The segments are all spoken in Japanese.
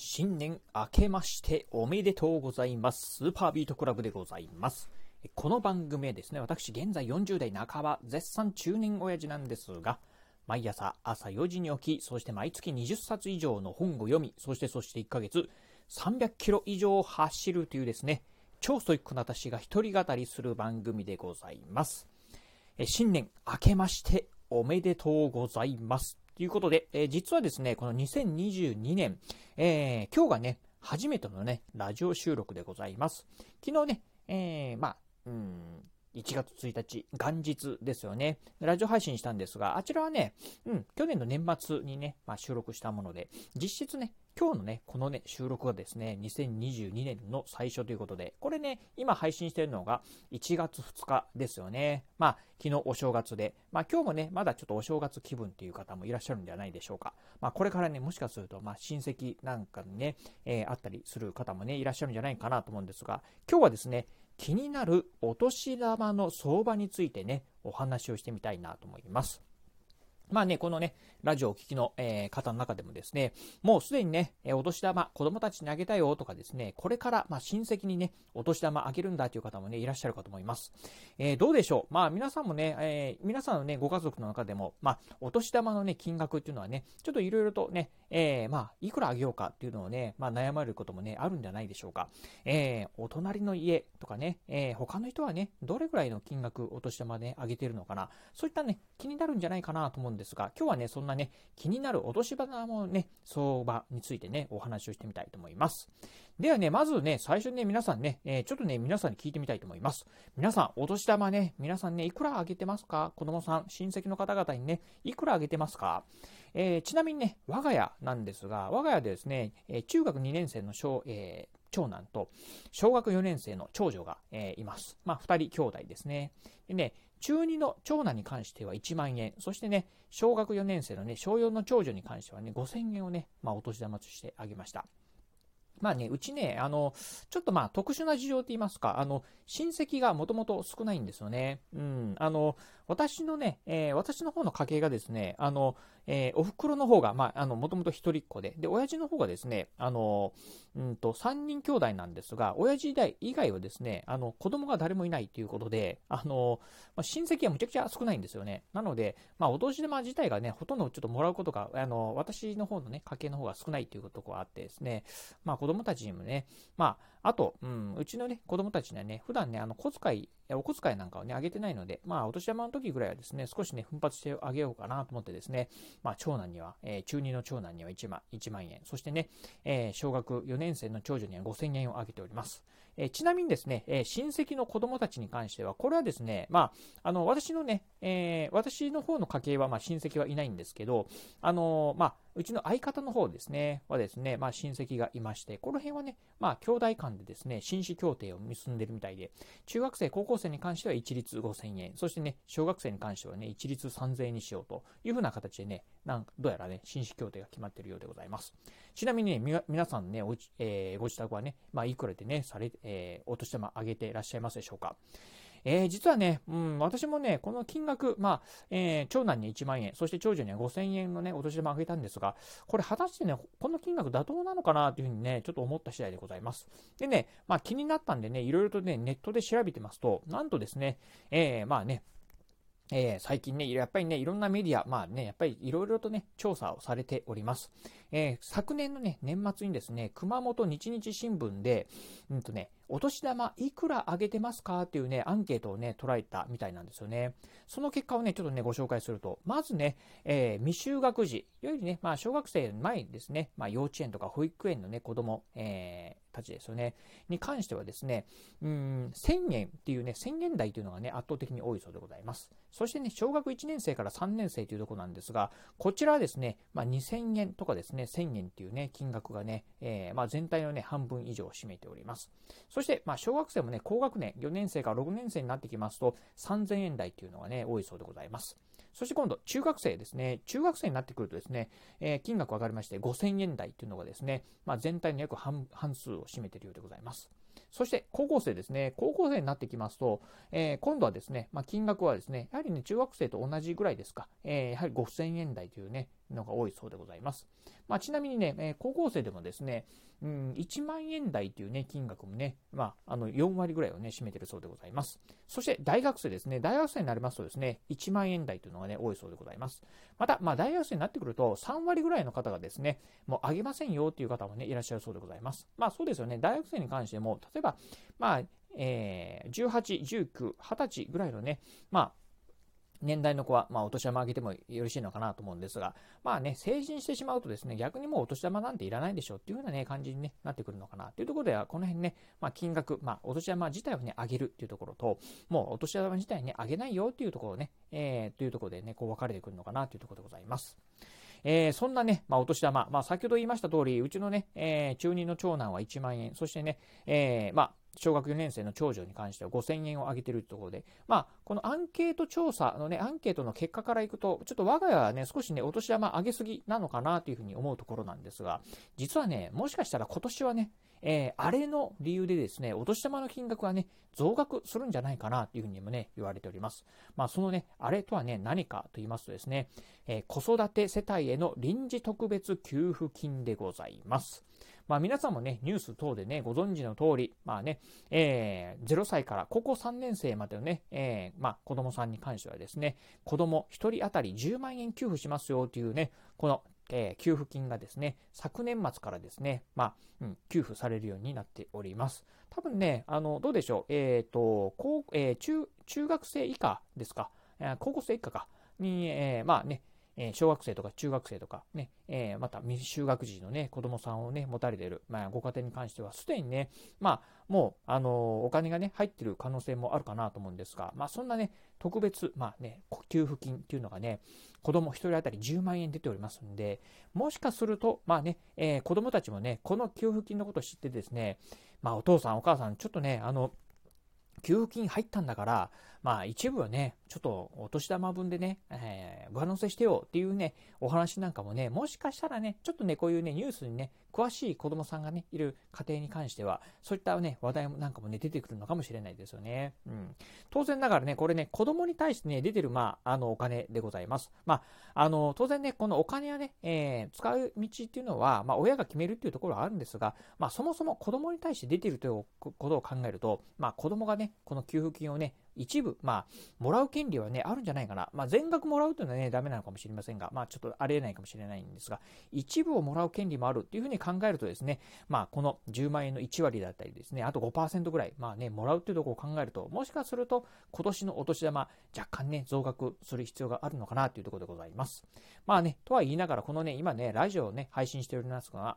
新年明けましておめでとうございます。スーパービートクラブでございます。この番組はですね、私現在40代半ば、絶賛中年親父なんですが、毎朝朝4時に起き、そして毎月20冊以上の本を読み、そしてそして1ヶ月300キロ以上走るというですね、超ストイックな私が一人語りする番組でございます。新年明けましておめでとうございます。ということで、えー、実はですね、この2022年、えー、今日がね、初めてのね、ラジオ収録でございます。昨日ね、えー、まあ、うん、1月1日、元日ですよね。ラジオ配信したんですが、あちらはね、うん、去年の年末にね、まあ、収録したもので、実質ね、今日のね、このね、収録がですね、2022年の最初ということで、これね、今配信してるのが1月2日ですよね。まあ、昨日お正月で、まあ今日もね、まだちょっとお正月気分っていう方もいらっしゃるんではないでしょうか。まあこれからね、もしかすると、まあ親戚なんかにね、えー、あったりする方もね、いらっしゃるんじゃないかなと思うんですが、今日はですね、気になるお年玉の相場についてね、お話をしてみたいなと思います。まあね、このね、ラジオをお聞きの、えー、方の中でもですね、もうすでにね、えお年玉、子供たちにあげたよとかですね、これから、まあ、親戚にね、お年玉あげるんだという方もね、いらっしゃるかと思います。えー、どうでしょう？まあ、皆さんもね、え、皆さんのね、ご家族の中でも、まあ、お年玉のね、金額っていうのはね、ちょっといろいろとね、え、まあ、いくらあげようかっていうのをね、まあ、悩まれることもね、あるんじゃないでしょうか。え、お隣の家とかね、え、他の人はね、どれぐらいの金額、お年玉ね、あげてるのかな？そういったね、気になるんじゃないかなと思うんですですが、今日はね、そんなね、気になる落とし花もね、相場についてね、お話をしてみたいと思います。ではね、まずね、最初にね、皆さんね、えー、ちょっとね、皆さんに聞いてみたいと思います。皆さん、お年玉ね、皆さんね、いくらあげてますか？子供さん、親戚の方々にね、いくらあげてますか？えー、ちなみにね、我が家なんですが、我が家でですね、えー、中学2年生の小、えー、長男と小学4年生の長女が、え、います。まあ、2人兄弟ですね。でね、中2の長男に関しては1万円、そしてね、小学4年生のね、小4の長女に関してはね、5000円をね、まあ、お年玉としてあげました。まあね、うちね、あの、ちょっとまあ特殊な事情って言いますか、あの、親戚がもともと少ないんですよね。うん、あの、私のね、えー、私の方の家系がですね、あの、えー、お袋の方が、まあ、あの、もともと一人っ子で、で、親父の方がですね、あの、うんと、三人兄弟なんですが、親父以外はですね、あの、子供が誰もいないということで、あの、まあ、親戚はむちゃくちゃ少ないんですよね。なので、まあ、お年玉自体がね、ほとんどちょっともらうことが、あの、私の方のね、家系の方が少ないというとことがあってですね、まあ、子供たちにもね、まあ、あと、うん、うちのね、子供たちにはね、普段ね、あの、小遣い、お小遣いなんかをね、あげてないので、まあ、お年玉の時ぐらいはですね、少しね、奮発してあげようかなと思ってですね、まあ、長男には、えー、中2の長男には1万 ,1 万円、そしてね、えー、小学4年生の長女には5000円をあげております。え、ちなみにですね、え親戚の子供たちに関しては、これはですね、まあ、あの、私のね、え私の方の家系は、ま、親戚はいないんですけど、あのまあ、うちの相方の方ですね、はですね、まあ親戚がいまして、この辺はね、まあ兄弟間でですね、紳士協定を結んでるみたいで、中学生、高校生に関しては一律5000円、そしてね、小学生に関してはね、一律3000円にしようというふうな形でね、なんどうやらね、紳士協定が決まっているようでございます。ちなみにね、皆さんね、おえー、ご自宅はね、まあいくらでね、され、ええー、お年玉あげていらっしゃいますでしょうか。えー、実はね、うん、私もね、この金額、まあ、えー、長男に1万円、そして長女には5000円のね、お年玉あげたんですが、これ果たしてね、この金額妥当なのかなというふうにね、ちょっと思った次第でございます。でね、まあ気になったんでね、いろいろとね、ネットで調べてますと、なんとですね、えー、まあね、えー、最近ね、やっぱりね、いろんなメディア、まあね、やっぱりいろいろとね、調査をされております。えー、昨年のね、年末にですね、熊本日日新聞で、うんとね、お年玉いくらあげてますかっていうね、アンケートをね、捉えたみたいなんですよね。その結果をね、ちょっとね、ご紹介すると、まずね、えー、未就学児よりね、まあ、小学生前にですね、まあ、幼稚園とか保育園のね、子供、えー、たちですよね、に関してはですね、うん、1000円っていうね、1000円台というのがね、圧倒的に多いそうでございます。そしてね、小学1年生から3年生というところなんですが、こちらはですね、まあ、2000円とかですね、1000円っていうね、金額がね、えー、まあ、全体のね、半分以上を占めております。そして、まあ、小学生もね、高学年、4年生から6年生になってきますと、3000円台っていうのがね、多いそうでございます。そして今度、中学生ですね。中学生になってくるとですね、えー、金額上がりまして5000円台というのがですね、まあ、全体の約半数を占めているようでございます。そして高校生ですね。高校生になってきますと、えー、今度はですね、まあ、金額はですね、やはりね、中学生と同じぐらいですか、えー、やはり5000円台というね、のが多いそうでございます。まあ、ちなみにね、え高校生でもですね、うん、1万円台というね、金額もね、まあ、あの、4割ぐらいをね、占めてるそうでございます。そして、大学生ですね。大学生になりますとですね、1万円台というのがね、多いそうでございます。また、まあ、大学生になってくると、3割ぐらいの方がですね、もう上げませんよっていう方もね、いらっしゃるそうでございます。まあ、そうですよね。大学生に関しても、例えば、まあ、えー、18、19、20歳ぐらいのね、まあ、年代の子は、まあ、お年玉あげてもよろしいのかなと思うんですが、まあね、成人してしまうとですね、逆にもうお年玉なんていらないでしょうっていうようなね、感じに、ね、なってくるのかなというところでは、この辺ね、まあ、金額、まあ、お年玉自体をね、上げるっていうところと、もうお年玉自体ね、上げないよっていうところね、えー、というところでね、こう分かれてくるのかなというところでございます。えー、そんなね、まあ、お年玉、まあ、先ほど言いました通り、うちのね、えー、中2の長男は1万円、そしてね、えー、まあ、小学4年生の長女に関しては5000円を上げてるところで、まあ、このアンケート調査のね、アンケートの結果からいくと、ちょっと我が家はね、少しね、お年玉上げすぎなのかなというふうに思うところなんですが、実はね、もしかしたら今年はね、えー、あれの理由でですね、お年玉の金額はね、増額するんじゃないかなというふうにもね、言われております。まあ、そのね、あれとはね、何かと言いますとですね、えー、子育て世帯への臨時特別給付金でございます。まあ皆さんもね、ニュース等でね、ご存知の通り、まあね、えー、0歳から高校3年生までのね、えー、まあ子供さんに関してはですね、子供1人当たり10万円給付しますよというね、このえー、給付金がですね、昨年末からですね、まあ、うん、給付されるようになっております。多分ね、あの、どうでしょう、えっ、ー、と、高、えー、中、中学生以下ですか、高校生以下か、に、え、まあね、え小学生とか中学生とかね、えまた未就学児のね、子供さんをね、持たれている、まあ、ご家庭に関しては、すでにね、まあ、もう、あのお金がね、入ってる可能性もあるかなと思うんですが、まあ、そんなね、特別、まあね、給付金っていうのがね、子供1人当たり10万円出ておりますんで、もしかすると、まあね、えー、子供たちもね、この給付金のことを知ってですね、まあ、お父さん、お母さん、ちょっとね、あの、給付金入ったんだから、まあ一部はね、ちょっとお年玉分でね、えー、上乗せしてよっていうね、お話なんかもね、もしかしたらね、ちょっとね、こういうね、ニュースにね、詳しい子供さんがね、いる家庭に関しては、そういったね、話題なんかもね、出てくるのかもしれないですよね。うん。当然ながらね、これね、子供に対してね、出てる、まあ、あの、お金でございます。まあ、あの、当然ね、このお金はね、えー、使う道っていうのは、まあ、親が決めるっていうところはあるんですが、まあ、そもそも子供に対して出てるということを考えると、まあ、子供がね、この給付金をね、一部、まあ、もらう権利はね、あるんじゃないかな。まあ、全額もらうというのはね、ダメなのかもしれませんが、まあ、ちょっとありえないかもしれないんですが、一部をもらう権利もあるっていうふうに考えるとですね、まあ、この10万円の1割だったりですね、あと5%ぐらい、まあね、もらうっていうところを考えると、もしかすると、今年のお年玉、若干ね、増額する必要があるのかなというところでございます。まあね、とは言いながら、このね、今ね、ラジオをね、配信しておりますが、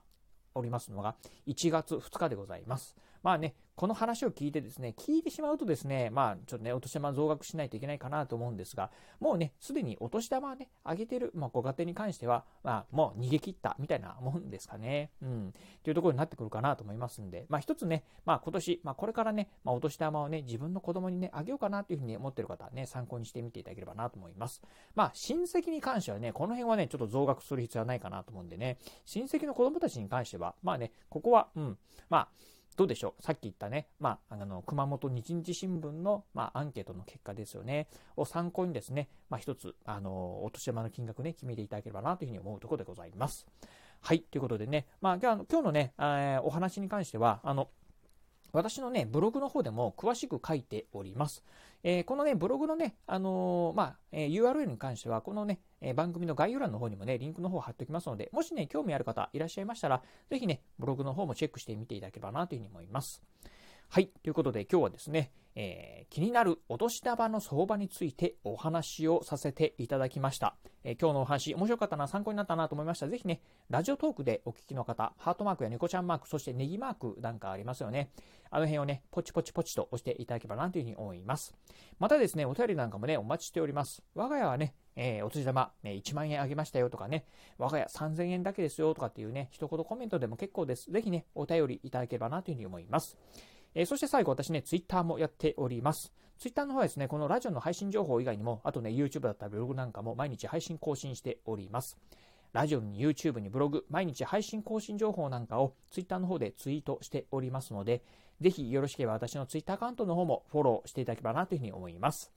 おりますのが、1月2日でございます。まあね、この話を聞いてですね、聞いてしまうとですね、まあ、ちょっとね、お年玉増額しないといけないかなと思うんですが、もうね、すでにお年玉ね、上げてる、まあ、ご家庭に関しては、まあ、もう逃げ切ったみたいなもんですかね。うん。というところになってくるかなと思いますんで、まあ、一つね、まあ、今年、まあ、これからね、まあ、お年玉をね、自分の子供にね、あげようかなというふうに思ってる方はね、参考にしてみていただければなと思います。まあ、親戚に関してはね、この辺はね、ちょっと増額する必要はないかなと思うんでね、親戚の子供たちに関しては、まあね、ここは、うん、まあ、どうでしょう？さっき言ったね、まあ、あの、熊本日日新聞の、まあ、アンケートの結果ですよね、を参考にですね、まあ、一つ、あの、お年玉の金額ね、決めていただければなというふうに思うところでございます。はい、ということでね、まあ、今日のね、えー、お話に関しては、あの、私のね、ブログの方でも詳しく書いております。えー、このね、ブログのね、あのー、まあ、えー、URL に関しては、このね、え番組の概要欄の方にもね、リンクの方を貼っておきますので、もしね、興味ある方いらっしゃいましたら、ぜひね、ブログの方もチェックしてみていただければなというふうに思います。はい。ということで今日はですね、えー、気になるお年玉の相場についてお話をさせていただきました。えー、今日のお話、面白かったな、参考になったなと思いましたら、ぜひね、ラジオトークでお聞きの方、ハートマークや猫ちゃんマーク、そしてネギマークなんかありますよね。あの辺をね、ポチポチポチと押していただければなというふうに思います。またですね、お便りなんかもね、お待ちしております。我が家はね、えー、お年玉、ね、1万円あげましたよとかね、我が家3000円だけですよとかっていうね、一言コメントでも結構です。ぜひね、お便りいただければなというふうに思います。えー、そして最後、私ね、ツイッターもやっております。ツイッターの方はですね、このラジオの配信情報以外にも、あとね、YouTube だったりブログなんかも毎日配信更新しております。ラジオに YouTube にブログ、毎日配信更新情報なんかを Twitter の方でツイートしておりますので、ぜひよろしければ私の Twitter アカウントの方もフォローしていただければなというふうに思います。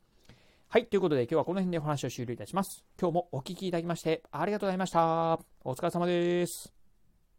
はい、ということで今日はこの辺でお話を終了いたします。今日もお聴きいただきましてありがとうございました。お疲れ様です。